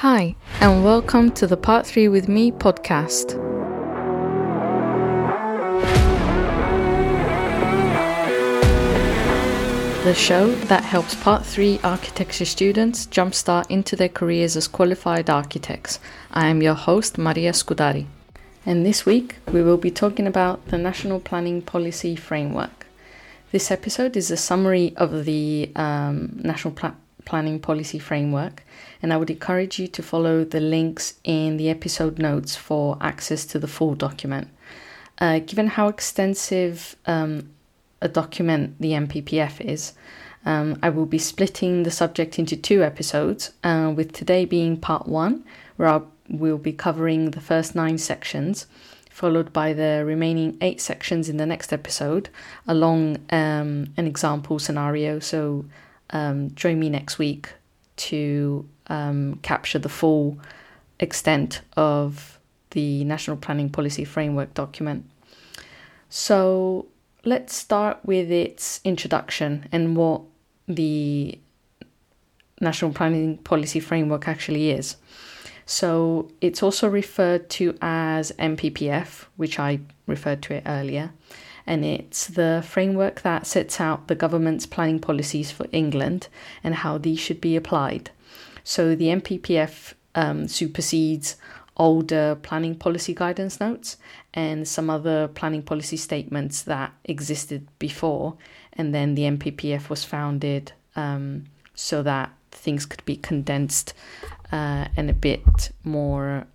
Hi, and welcome to the Part 3 with Me podcast. The show that helps Part 3 architecture students jumpstart into their careers as qualified architects. I am your host, Maria Scudari. And this week, we will be talking about the National Planning Policy Framework. This episode is a summary of the um, National Pla- Planning Policy Framework and I would encourage you to follow the links in the episode notes for access to the full document. Uh, given how extensive um, a document the NPPF is, um, I will be splitting the subject into two episodes, uh, with today being part one, where I will be covering the first nine sections, followed by the remaining eight sections in the next episode, along um, an example scenario. So um, join me next week to um, capture the full extent of the National Planning Policy Framework document. So let's start with its introduction and what the National Planning Policy Framework actually is. So it's also referred to as NPPF, which I referred to it earlier, and it's the framework that sets out the government's planning policies for England and how these should be applied. So the NPPF um, supersedes older planning policy guidance notes and some other planning policy statements that existed before. And then the NPPF was founded um, so that things could be condensed uh, and a bit more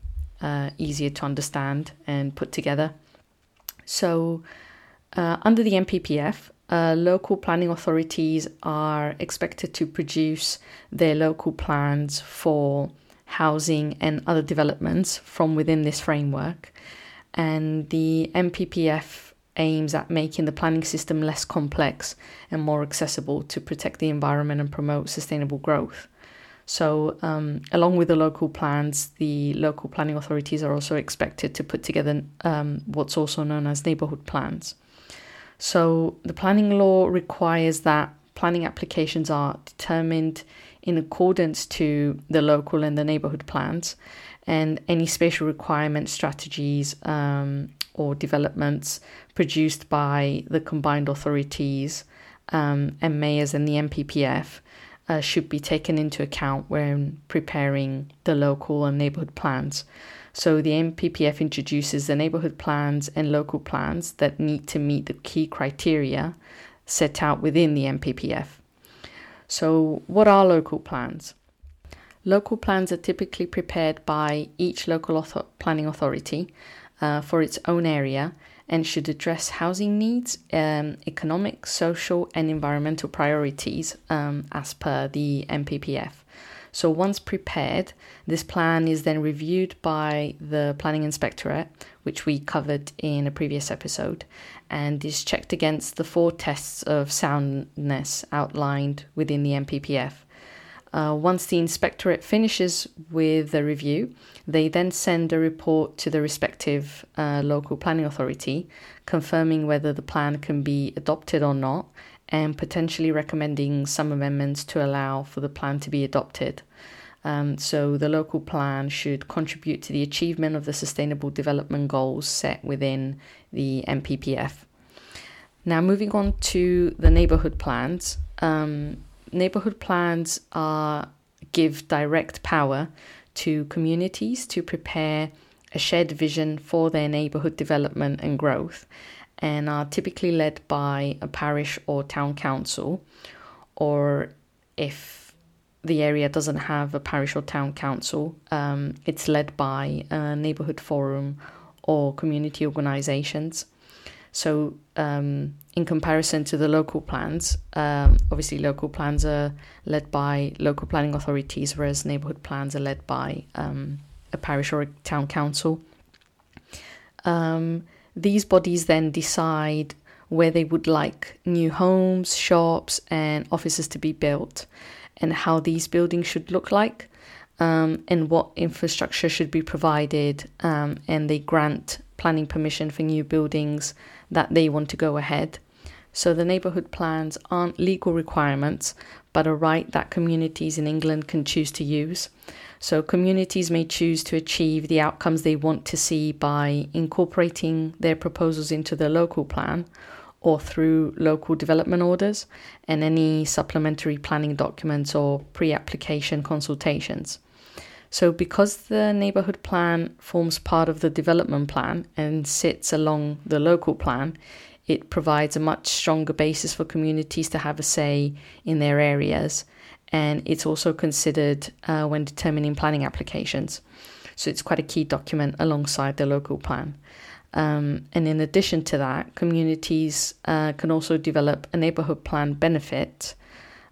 uh, easier to understand and put together. So, uh, under the NPPF, uh, local planning authorities are expected to produce their local plans for housing and other developments from within this framework. And the NPPF aims at making the planning system less complex and more accessible to protect the environment and promote sustainable growth. So, um, along with the local plans, the local planning authorities are also expected to put together um, what's also known as neighbourhood plans. So the planning law requires that planning applications are determined in accordance to the local and the neighborhood plans, and any spatial requirement strategies um, or developments produced by the combined authorities um, and mayors and the NPPF uh, should be taken into account when preparing the local and neighborhood plans. So the NPPF introduces the neighborhood plans and local plans that need to meet the key criteria set out within the NPPF. So, what are local plans? Local plans are typically prepared by each local author- planning authority uh, for its own area and should address housing needs, um, economic, social, and environmental priorities um, as per the NPPF. So once prepared, this plan is then reviewed by the Planning Inspectorate, which we covered in a previous episode, and is checked against the four tests of soundness outlined within the NPPF. Uh, once the inspectorate finishes with the review, they then send a report to the respective uh, local planning authority confirming whether the plan can be adopted or not and potentially recommending some amendments to allow for the plan to be adopted. Um, so, the local plan should contribute to the achievement of the Sustainable Development Goals set within the NPPF. Now, moving on to the neighbourhood plans. Um, neighbourhood plans are give direct power to communities to prepare a shared vision for their neighbourhood development and growth and are typically led by a parish or town council, or if the area doesn't have a parish or town council, um, it's led by a neighbourhood forum or community organisations. So, um, in comparison to the local plans, um, obviously local plans are led by local planning authorities, whereas neighbourhood plans are led by um, a parish or a town council. Um, these bodies then decide where they would like new homes, shops, and offices to be built, and how these buildings should look like, um, and what infrastructure should be provided, um, and they grant planning permission for new buildings that they want to go ahead. So the neighborhood plans aren't legal requirements, but a right that communities in England can choose to use. So, communities may choose to achieve the outcomes they want to see by incorporating their proposals into the local plan or through local development orders and any supplementary planning documents or pre application consultations. So, because the neighbourhood plan forms part of the development plan and sits along the local plan, it provides a much stronger basis for communities to have a say in their areas. And it's also considered uh, when determining planning applications. So, it's quite a key document alongside the local plan. Um, and in addition to that, communities uh, can also develop a neighbourhood plan benefit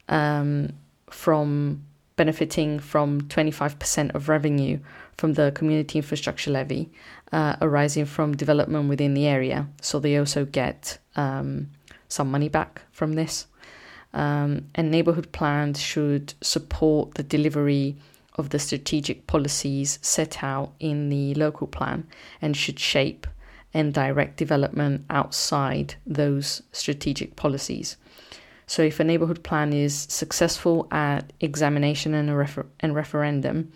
um, from benefiting from 25% of revenue from the community infrastructure levy uh, arising from development within the area. So they also get um, some money back from this. Um, and neighbourhood plans should support the delivery of the strategic policies set out in the local plan and should shape and direct development outside those strategic policies. So, if a neighborhood plan is successful at examination and, refer- and referendum,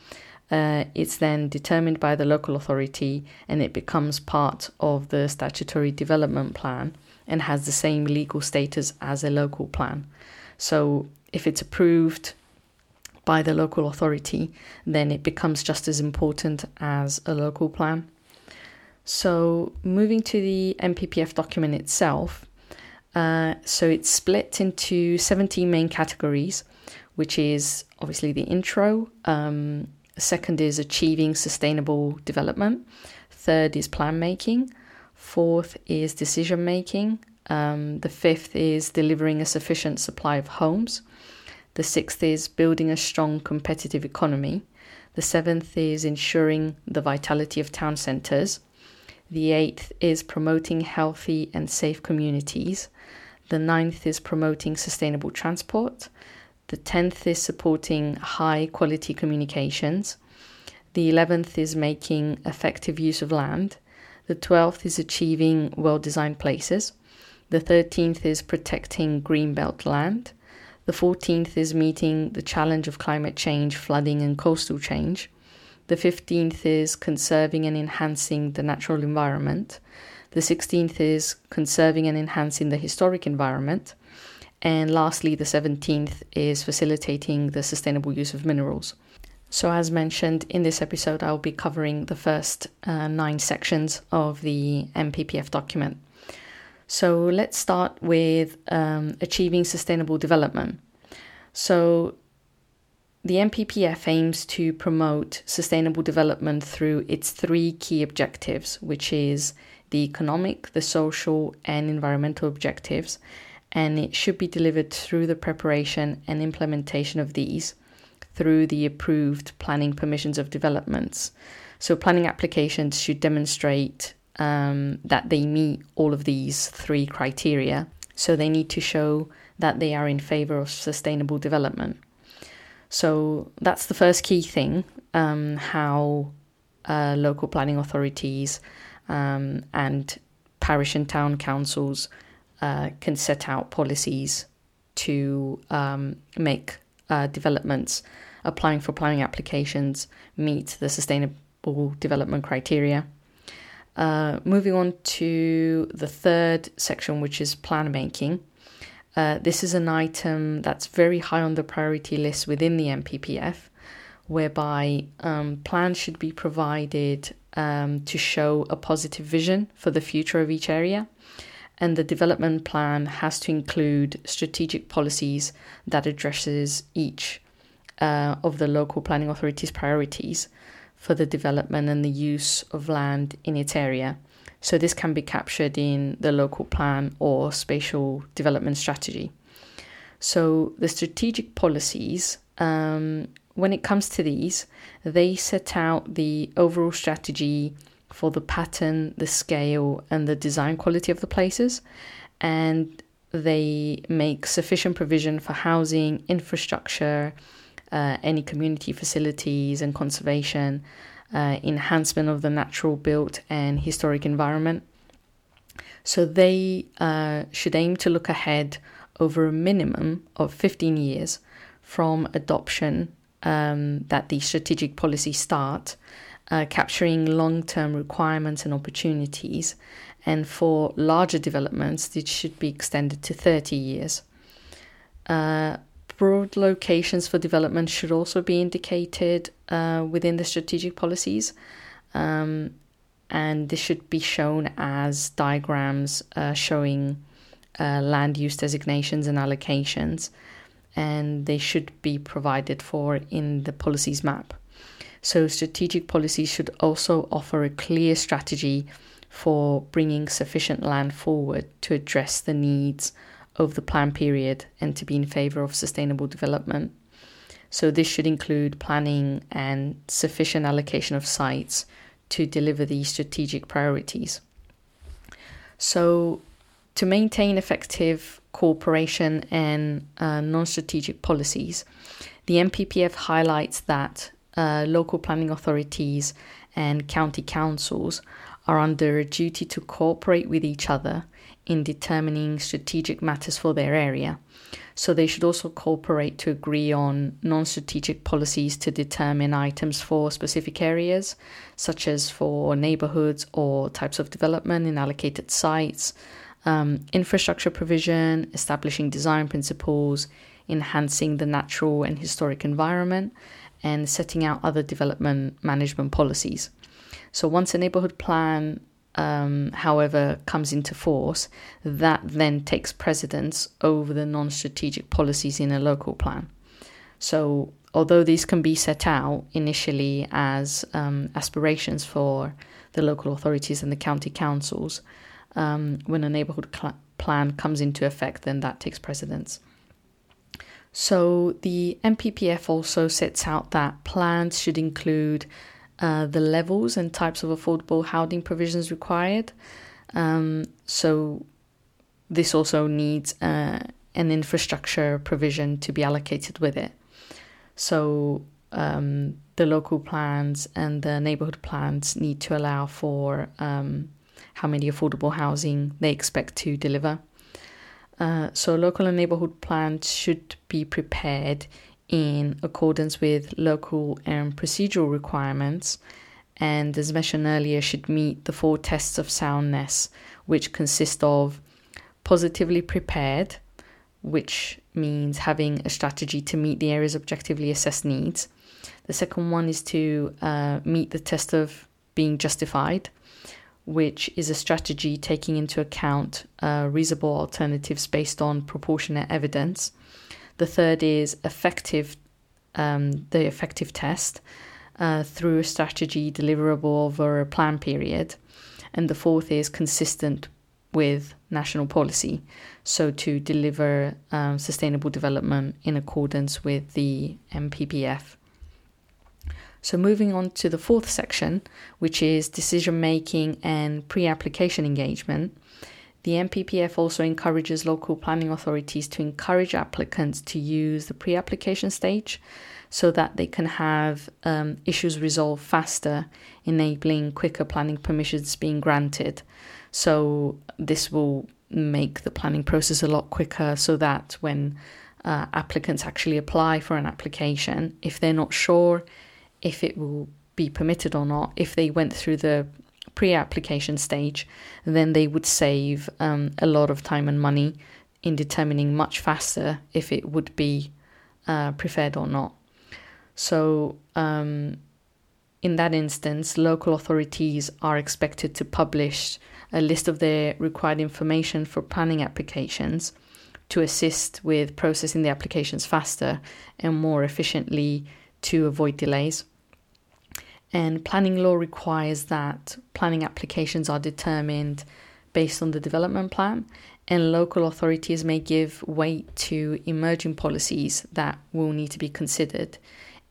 uh, it's then determined by the local authority and it becomes part of the statutory development plan and has the same legal status as a local plan. So, if it's approved by the local authority, then it becomes just as important as a local plan. So, moving to the NPPF document itself, uh, so it's split into 17 main categories, which is obviously the intro. Um, second is achieving sustainable development. Third is plan making. Fourth is decision making. Um, the fifth is delivering a sufficient supply of homes. The sixth is building a strong competitive economy. The seventh is ensuring the vitality of town centres. The eighth is promoting healthy and safe communities. The ninth is promoting sustainable transport. The tenth is supporting high quality communications. The eleventh is making effective use of land. The twelfth is achieving well designed places. The thirteenth is protecting greenbelt land. The fourteenth is meeting the challenge of climate change, flooding, and coastal change. The 15th is conserving and enhancing the natural environment. The 16th is conserving and enhancing the historic environment. And lastly, the 17th is facilitating the sustainable use of minerals. So, as mentioned in this episode, I'll be covering the first uh, nine sections of the NPPF document. So, let's start with um, achieving sustainable development. So, the NPPF aims to promote sustainable development through its three key objectives, which is the economic, the social, and environmental objectives, and it should be delivered through the preparation and implementation of these through the approved planning permissions of developments. So, planning applications should demonstrate um, that they meet all of these three criteria. So, they need to show that they are in favor of sustainable development. So that's the first key thing um, how uh, local planning authorities um, and parish and town councils uh, can set out policies to um, make uh, developments applying for planning applications meet the sustainable development criteria. Uh, moving on to the third section, which is plan making. Uh, this is an item that's very high on the priority list within the NPPF, whereby um, plans should be provided um, to show a positive vision for the future of each area. And the development plan has to include strategic policies that addresses each uh, of the local planning authority's priorities for the development and the use of land in its area so this can be captured in the local plan or spatial development strategy. So the strategic policies, um, when it comes to these, they set out the overall strategy for the pattern, the scale, and the design quality of the places, and they make sufficient provision for housing, infrastructure, uh, any community facilities, and conservation, uh, enhancement of the natural built and historic environment. So they uh, should aim to look ahead over a minimum of 15 years from adoption um, that the strategic policy start, uh, capturing long term requirements and opportunities. And for larger developments, it should be extended to 30 years. Uh, broad locations for development should also be indicated uh, within the strategic policies. Um, and this should be shown as diagrams uh, showing uh, land use designations and allocations, and they should be provided for in the policies map. So, strategic policies should also offer a clear strategy for bringing sufficient land forward to address the needs of the plan period and to be in favour of sustainable development. So, this should include planning and sufficient allocation of sites to deliver these strategic priorities. So, to maintain effective cooperation and uh, non strategic policies, the NPPF highlights that uh, local planning authorities and county councils are under a duty to cooperate with each other in determining strategic matters for their area. So they should also cooperate to agree on non strategic policies to determine items for specific areas, such as for neighborhoods or types of development in allocated sites, um, infrastructure provision, establishing design principles, enhancing the natural and historic environment, and setting out other development management policies. So once a neighborhood plan um, however, comes into force, that then takes precedence over the non strategic policies in a local plan. So, although these can be set out initially as um, aspirations for the local authorities and the county councils, um, when a neighbourhood cl- plan comes into effect, then that takes precedence. So, the NPPF also sets out that plans should include uh, the levels and types of affordable housing provisions required. Um, so this also needs uh, an infrastructure provision to be allocated with it. So um, the local plans and the neighborhood plans need to allow for um, how many affordable housing they expect to deliver. Uh, so local and neighborhood plans should be prepared in accordance with local and procedural requirements, and as mentioned earlier, should meet the four tests of soundness, which consist of positively prepared, which means having a strategy to meet the area's objectively assessed needs. The second one is to uh, meet the test of being justified, which is a strategy taking into account uh, reasonable alternatives based on proportionate evidence. The third is effective, um, the effective test uh, through a strategy deliverable over a plan period. And the fourth is consistent with national policy. So to deliver um, sustainable development in accordance with the NPPF. So, moving on to the fourth section, which is decision making and pre application engagement, the NPPF also encourages local planning authorities to encourage applicants to use the pre application stage so that they can have um, issues resolved faster, enabling quicker planning permissions being granted. So, this will make the planning process a lot quicker so that when uh, applicants actually apply for an application, if they're not sure if it will be permitted or not, if they went through the pre application stage, then they would save um, a lot of time and money in determining much faster if it would be uh, preferred or not. So, um, in that instance, local authorities are expected to publish a list of their required information for planning applications to assist with processing the applications faster and more efficiently to avoid delays. And planning law requires that planning applications are determined based on the development plan, and local authorities may give weight to emerging policies that will need to be considered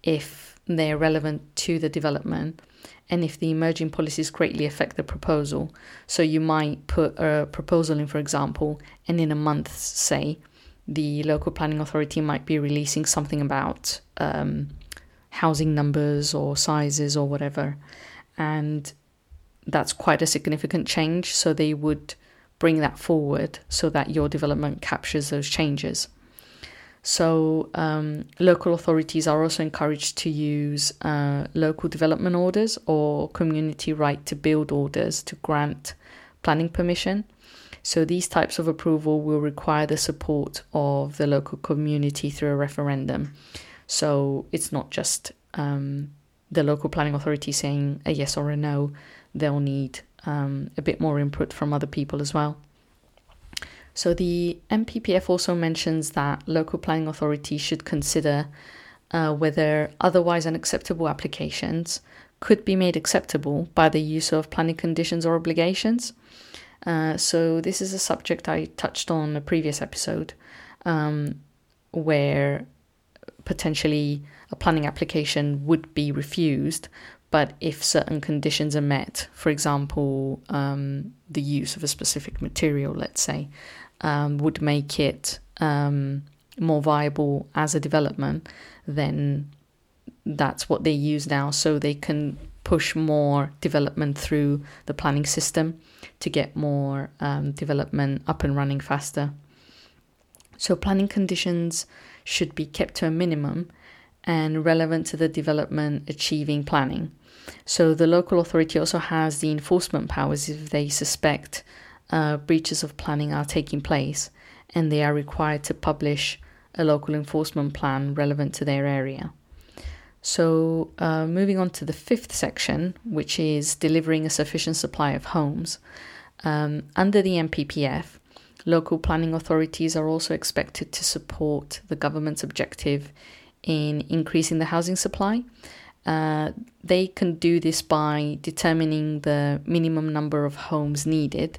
if they're relevant to the development and if the emerging policies greatly affect the proposal. So you might put a proposal in, for example, and in a month, say, the local planning authority might be releasing something about um, housing numbers or sizes or whatever. And that's quite a significant change. So they would bring that forward so that your development captures those changes. So, um, local authorities are also encouraged to use uh, local development orders or community right to build orders to grant planning permission. So, these types of approval will require the support of the local community through a referendum. So, it's not just um, the local planning authority saying a yes or a no, they'll need um, a bit more input from other people as well. So the NPPF also mentions that local planning authorities should consider uh, whether otherwise unacceptable applications could be made acceptable by the use of planning conditions or obligations. Uh, so this is a subject I touched on a previous episode, um, where potentially a planning application would be refused, but if certain conditions are met, for example, um, the use of a specific material, let's say, um, would make it um, more viable as a development, then that's what they use now. So they can push more development through the planning system to get more um, development up and running faster. So planning conditions should be kept to a minimum and relevant to the development achieving planning. So the local authority also has the enforcement powers if they suspect uh, breaches of planning are taking place and they are required to publish a local enforcement plan relevant to their area. So, uh, moving on to the fifth section, which is delivering a sufficient supply of homes. Um, under the NPPF, local planning authorities are also expected to support the government's objective in increasing the housing supply. Uh, they can do this by determining the minimum number of homes needed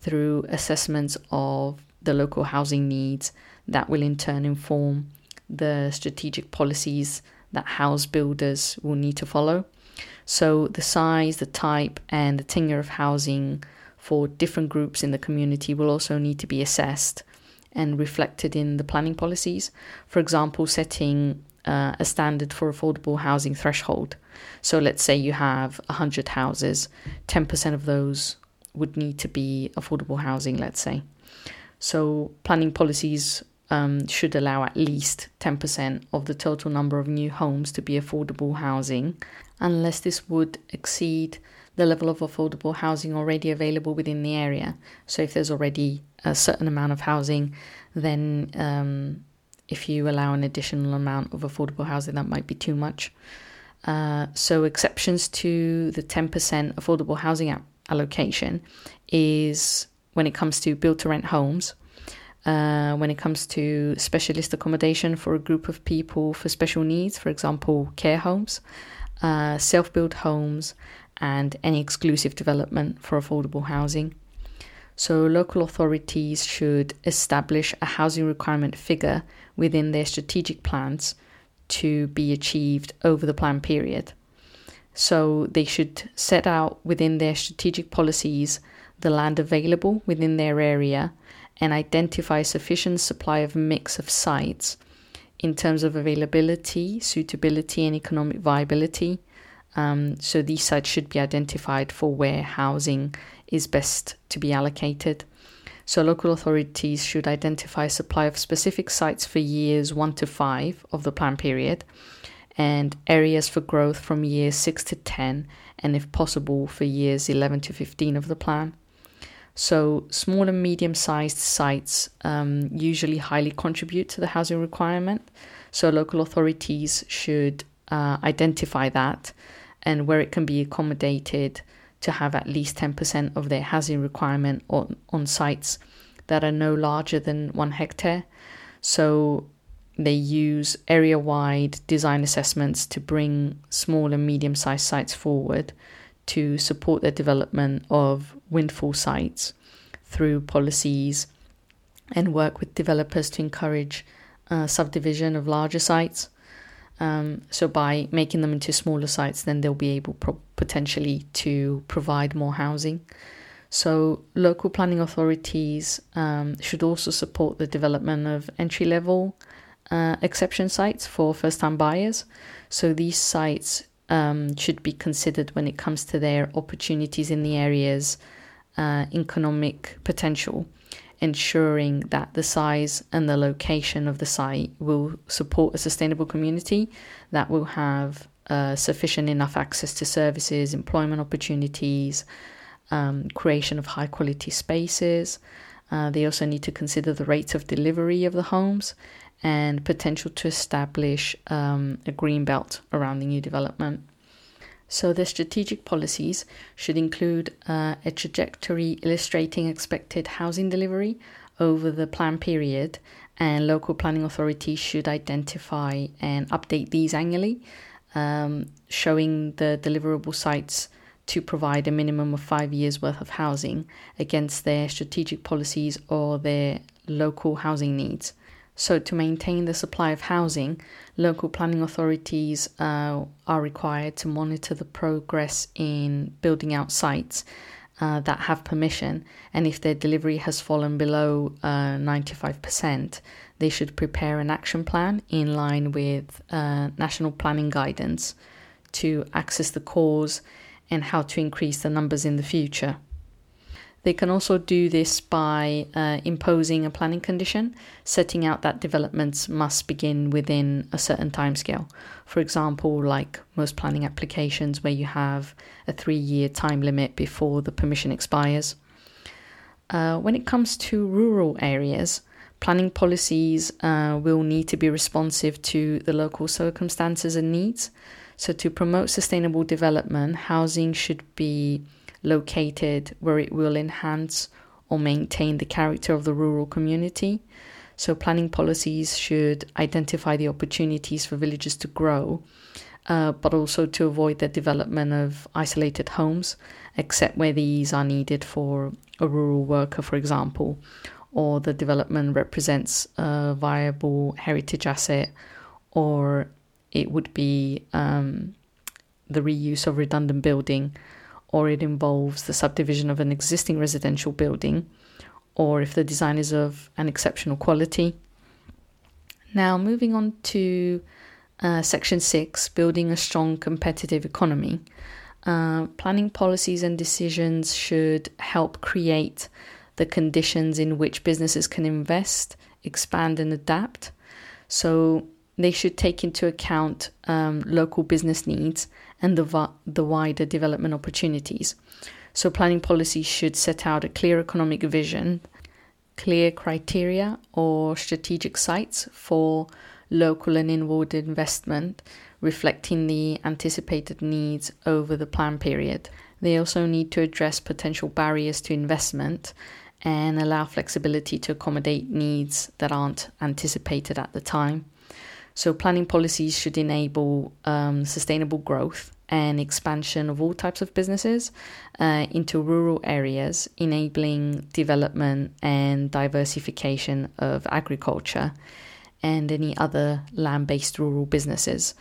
through assessments of the local housing needs that will in turn inform the strategic policies that house builders will need to follow. So, the size, the type, and the tenure of housing for different groups in the community will also need to be assessed and reflected in the planning policies. For example, setting uh, a standard for affordable housing threshold. So, let's say you have 100 houses, 10% of those would need to be affordable housing, let's say. So, planning policies um, should allow at least 10% of the total number of new homes to be affordable housing, unless this would exceed the level of affordable housing already available within the area. So, if there's already a certain amount of housing, then um, if you allow an additional amount of affordable housing, that might be too much. Uh, so, exceptions to the 10% affordable housing app allocation is when it comes to build to rent homes, uh, when it comes to specialist accommodation for a group of people for special needs, for example, care homes, uh, self built homes, and any exclusive development for affordable housing. So, local authorities should establish a housing requirement figure within their strategic plans to be achieved over the plan period. So they should set out within their strategic policies the land available within their area and identify sufficient supply of mix of sites in terms of availability, suitability, and economic viability. Um, so these sites should be identified for where housing is best to be allocated. So local authorities should identify supply of specific sites for years one to five of the plan period and areas for growth from years 6 to 10, and if possible, for years 11 to 15 of the plan. So, small and medium sized sites um, usually highly contribute to the housing requirement. So, local authorities should uh, identify that and where it can be accommodated to have at least 10% of their housing requirement on, on sites that are no larger than one hectare. So, they use area wide design assessments to bring small and medium sized sites forward to support the development of windfall sites through policies and work with developers to encourage uh, subdivision of larger sites. Um, so by making them into smaller sites, then they'll be able pro- potentially to provide more housing. So local planning authorities um, should also support the development of entry level uh, exception sites for first time buyers. So these sites um, should be considered when it comes to their opportunities in the area's uh, economic potential ensuring that the size and the location of the site will support a sustainable community that will have uh, sufficient enough access to services, employment opportunities, um, creation of high quality spaces. Uh, they also need to consider the rates of delivery of the homes and potential to establish um, a green belt around the new development. So, the strategic policies should include uh, a trajectory illustrating expected housing delivery over the plan period, and local planning authorities should identify and update these annually, um, showing the deliverable sites to provide a minimum of five years' worth of housing against their strategic policies or their local housing needs. So, to maintain the supply of housing, local planning authorities uh, are required to monitor the progress in building out sites uh, that have permission, and if their delivery has fallen below uh, 95%, they should prepare an action plan in line with uh, national planning guidance to access the cause and how to increase the numbers in the future. They can also do this by uh, imposing a planning condition, setting out that developments must begin within a certain timescale. For example, like most planning applications, where you have a three year time limit before the permission expires. Uh, when it comes to rural areas, planning policies uh, will need to be responsive to the local circumstances and needs. So, to promote sustainable development, housing should be located where it will enhance or maintain the character of the rural community. So, planning policies should identify the opportunities for villages to grow, uh, but also to avoid the development of isolated homes, except where these are needed for a rural worker, for example, or the development represents a viable heritage asset, or it would be um, the reuse of redundant building or it involves the subdivision of an existing residential building, or if the design is of an exceptional quality. Now, moving on to uh, Section 6 Building a Strong Competitive Economy. Uh, planning policies and decisions should help create the conditions in which businesses can invest, expand, and adapt. So, they should take into account um, local business needs and the, the wider development opportunities. So, planning policy should set out a clear economic vision, clear criteria or strategic sites for local and inward investment, reflecting the anticipated needs over the plan period. They also need to address potential barriers to investment and allow flexibility to accommodate needs that aren't anticipated at the time. So, planning policies should enable um, sustainable growth and expansion of all types of businesses uh, into rural areas, enabling development and diversification of agriculture and any other land based rural businesses.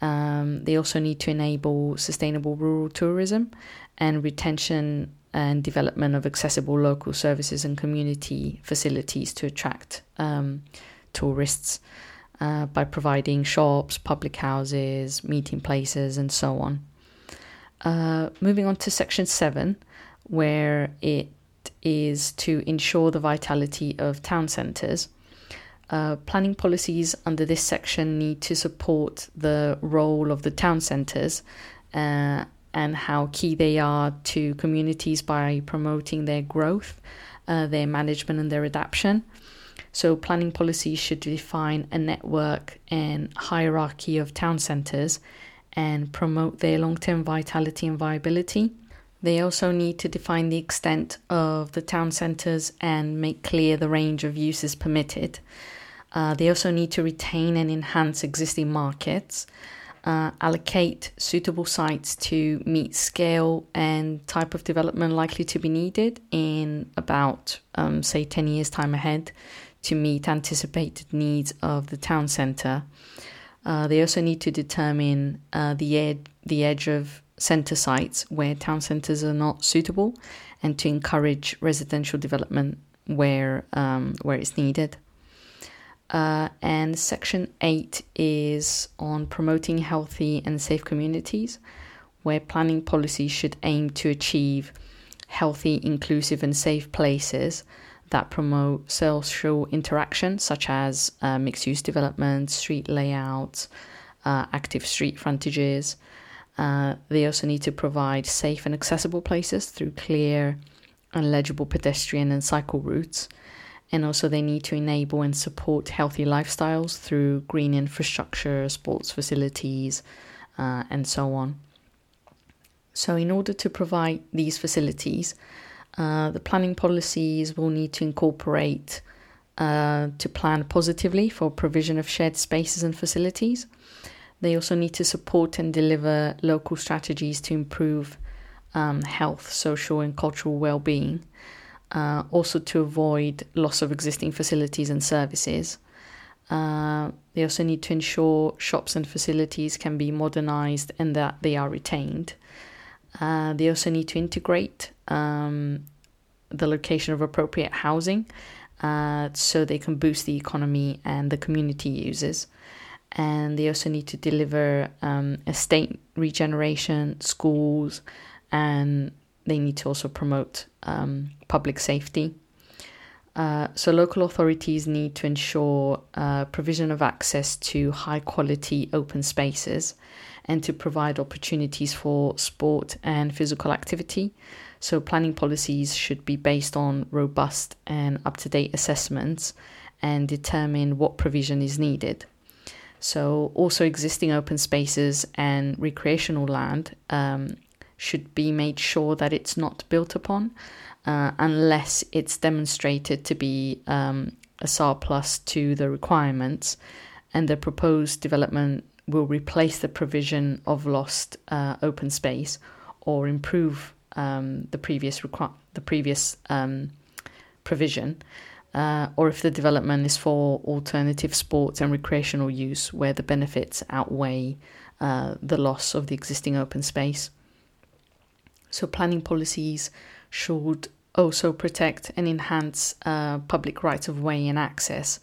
Um, they also need to enable sustainable rural tourism and retention and development of accessible local services and community facilities to attract um, tourists uh, by providing shops, public houses, meeting places, and so on. Uh, moving on to section 7, where it is to ensure the vitality of town centres. Uh, planning policies under this section need to support the role of the town centres uh, and how key they are to communities by promoting their growth, uh, their management, and their adaptation. So, planning policies should define a network and hierarchy of town centres and promote their long term vitality and viability. They also need to define the extent of the town centres and make clear the range of uses permitted. Uh, they also need to retain and enhance existing markets, uh, allocate suitable sites to meet scale and type of development likely to be needed in about, um, say, 10 years' time ahead to meet anticipated needs of the town centre. Uh, they also need to determine uh, the, ed- the edge of centre sites where town centres are not suitable and to encourage residential development where, um, where it's needed. Uh, and section 8 is on promoting healthy and safe communities, where planning policies should aim to achieve healthy, inclusive, and safe places that promote social interaction, such as uh, mixed use development, street layouts, uh, active street frontages. Uh, they also need to provide safe and accessible places through clear and legible pedestrian and cycle routes. And also, they need to enable and support healthy lifestyles through green infrastructure, sports facilities, uh, and so on. So, in order to provide these facilities, uh, the planning policies will need to incorporate uh, to plan positively for provision of shared spaces and facilities. They also need to support and deliver local strategies to improve um, health, social, and cultural well being. Uh, also, to avoid loss of existing facilities and services. Uh, they also need to ensure shops and facilities can be modernized and that they are retained. Uh, they also need to integrate um, the location of appropriate housing uh, so they can boost the economy and the community uses. And they also need to deliver um, estate regeneration, schools, and they need to also promote um, public safety. Uh, so, local authorities need to ensure uh, provision of access to high quality open spaces and to provide opportunities for sport and physical activity. So, planning policies should be based on robust and up to date assessments and determine what provision is needed. So, also existing open spaces and recreational land um, should be made sure that it's not built upon uh, unless it's demonstrated to be um, a surplus to the requirements, and the proposed development will replace the provision of lost uh, open space or improve um, the previous requ- the previous um, provision. Uh, or if the development is for alternative sports and recreational use where the benefits outweigh uh, the loss of the existing open space. So, planning policies should also protect and enhance uh, public rights of way and access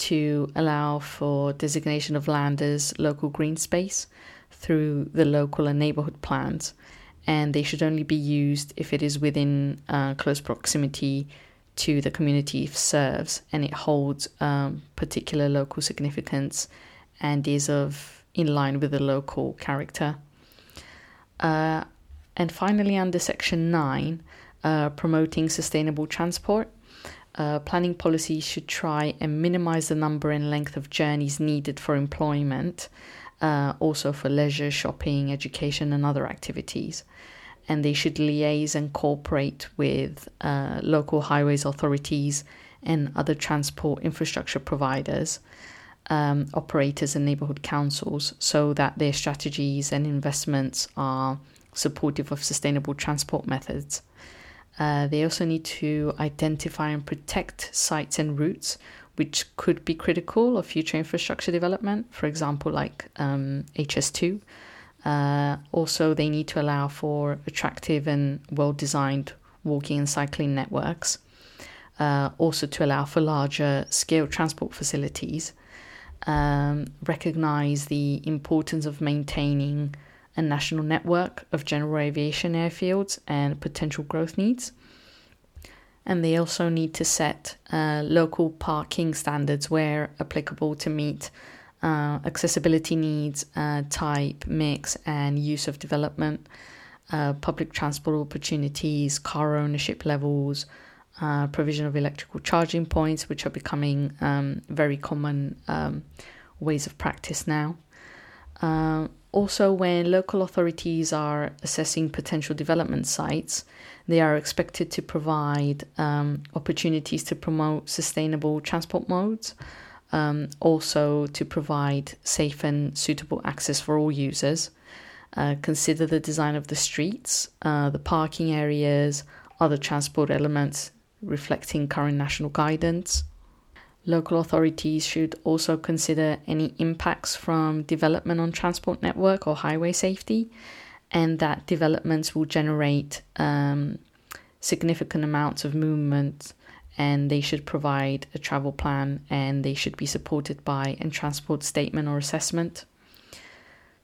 to allow for designation of land as local green space through the local and neighbourhood plans. And they should only be used if it is within uh, close proximity to the community it serves and it holds um, particular local significance and is of in line with the local character. Uh, and finally, under Section 9, uh, promoting sustainable transport, uh, planning policies should try and minimize the number and length of journeys needed for employment, uh, also for leisure, shopping, education, and other activities. And they should liaise and cooperate with uh, local highways authorities and other transport infrastructure providers. Um, operators and neighborhood councils so that their strategies and investments are supportive of sustainable transport methods. Uh, they also need to identify and protect sites and routes which could be critical of future infrastructure development, for example, like um, HS2. Uh, also, they need to allow for attractive and well designed walking and cycling networks. Uh, also, to allow for larger scale transport facilities. Um, recognize the importance of maintaining a national network of general aviation airfields and potential growth needs. And they also need to set uh, local parking standards where applicable to meet uh, accessibility needs, uh, type, mix, and use of development, uh, public transport opportunities, car ownership levels, uh, provision of electrical charging points, which are becoming um, very common um, ways of practice now. Uh, also, when local authorities are assessing potential development sites, they are expected to provide um, opportunities to promote sustainable transport modes, um, also to provide safe and suitable access for all users. Uh, consider the design of the streets, uh, the parking areas, other transport elements reflecting current national guidance. Local authorities should also consider any impacts from development on transport network or highway safety, and that developments will generate um, significant amounts of movement and they should provide a travel plan and they should be supported by a transport statement or assessment.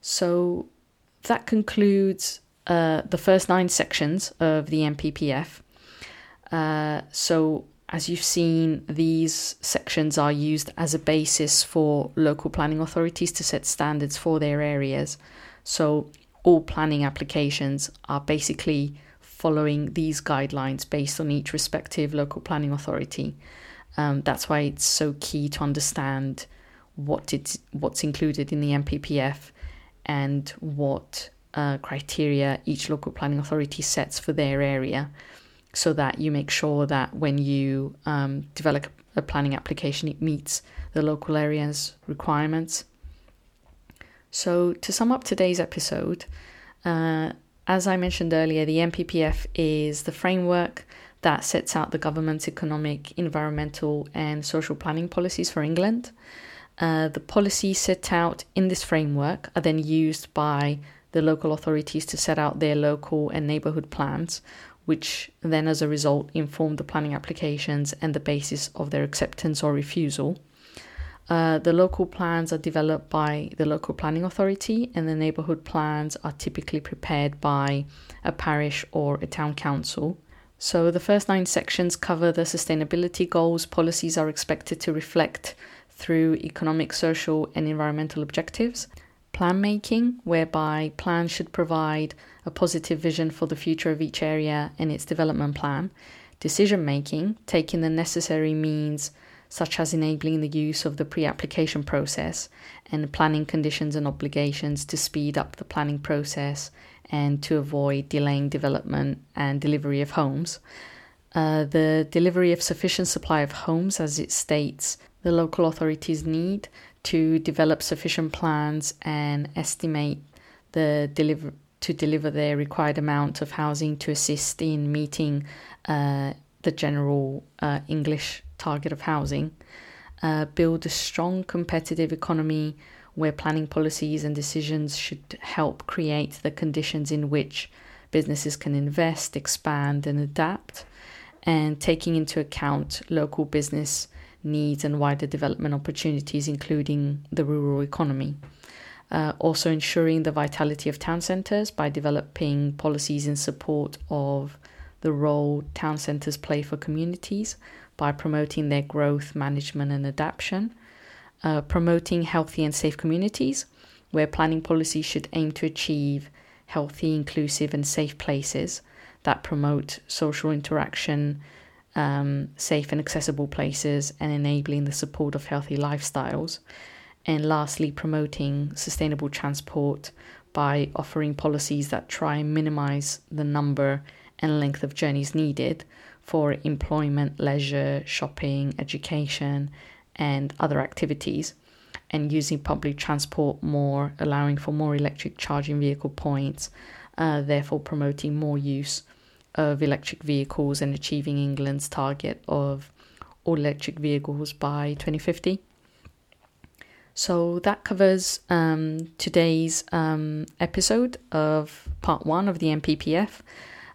So that concludes uh, the first nine sections of the NPPF. Uh, so as you've seen, these sections are used as a basis for local planning authorities to set standards for their areas. So, all planning applications are basically following these guidelines based on each respective local planning authority. Um, that's why it's so key to understand what it's, what's included in the NPPF and what uh, criteria each local planning authority sets for their area so that you make sure that when you um, develop a planning application, it meets the local area's requirements. So, to sum up today's episode, uh, as I mentioned earlier, the NPPF is the framework that sets out the government's economic, environmental, and social planning policies for England. Uh, the policies set out in this framework are then used by the local authorities to set out their local and neighbourhood plans, which then, as a result, inform the planning applications and the basis of their acceptance or refusal. Uh, the local plans are developed by the local planning authority, and the neighbourhood plans are typically prepared by a parish or a town council. So, the first nine sections cover the sustainability goals policies are expected to reflect through economic, social, and environmental objectives. Plan making, whereby plans should provide a positive vision for the future of each area and its development plan. Decision making, taking the necessary means such as enabling the use of the pre application process and planning conditions and obligations to speed up the planning process and to avoid delaying development and delivery of homes. Uh, the delivery of sufficient supply of homes, as it states, the local authorities need to develop sufficient plans and estimate the deliver to deliver the required amount of housing to assist in meeting uh, the general uh, English target of housing, uh, build a strong competitive economy where planning policies and decisions should help create the conditions in which businesses can invest, expand, and adapt, and taking into account local business needs and wider development opportunities, including the rural economy. Uh, also, ensuring the vitality of town centres by developing policies in support of the role town centres play for communities by promoting their growth, management, and adaptation, uh, promoting healthy and safe communities, where planning policy should aim to achieve healthy, inclusive, and safe places that promote social interaction, um, safe and accessible places, and enabling the support of healthy lifestyles. And lastly, promoting sustainable transport by offering policies that try and minimize the number and length of journeys needed for employment, leisure, shopping, education, and other activities, and using public transport more, allowing for more electric charging vehicle points, uh, therefore promoting more use of electric vehicles and achieving England's target of all electric vehicles by 2050. So that covers um, today's um, episode of part one of the NPPF.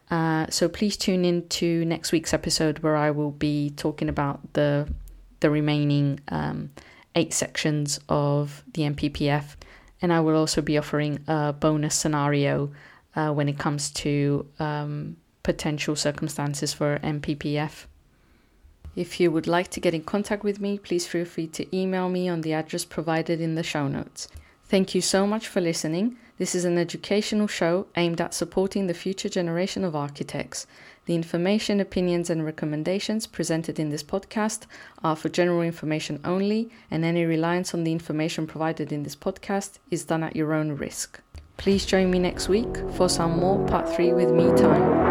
Uh, so please tune in to next week's episode where I will be talking about the the remaining um, eight sections of the NPPF, and I will also be offering a bonus scenario uh, when it comes to um, potential circumstances for NPPF. If you would like to get in contact with me, please feel free to email me on the address provided in the show notes. Thank you so much for listening. This is an educational show aimed at supporting the future generation of architects. The information, opinions, and recommendations presented in this podcast are for general information only, and any reliance on the information provided in this podcast is done at your own risk. Please join me next week for some more Part 3 with me time.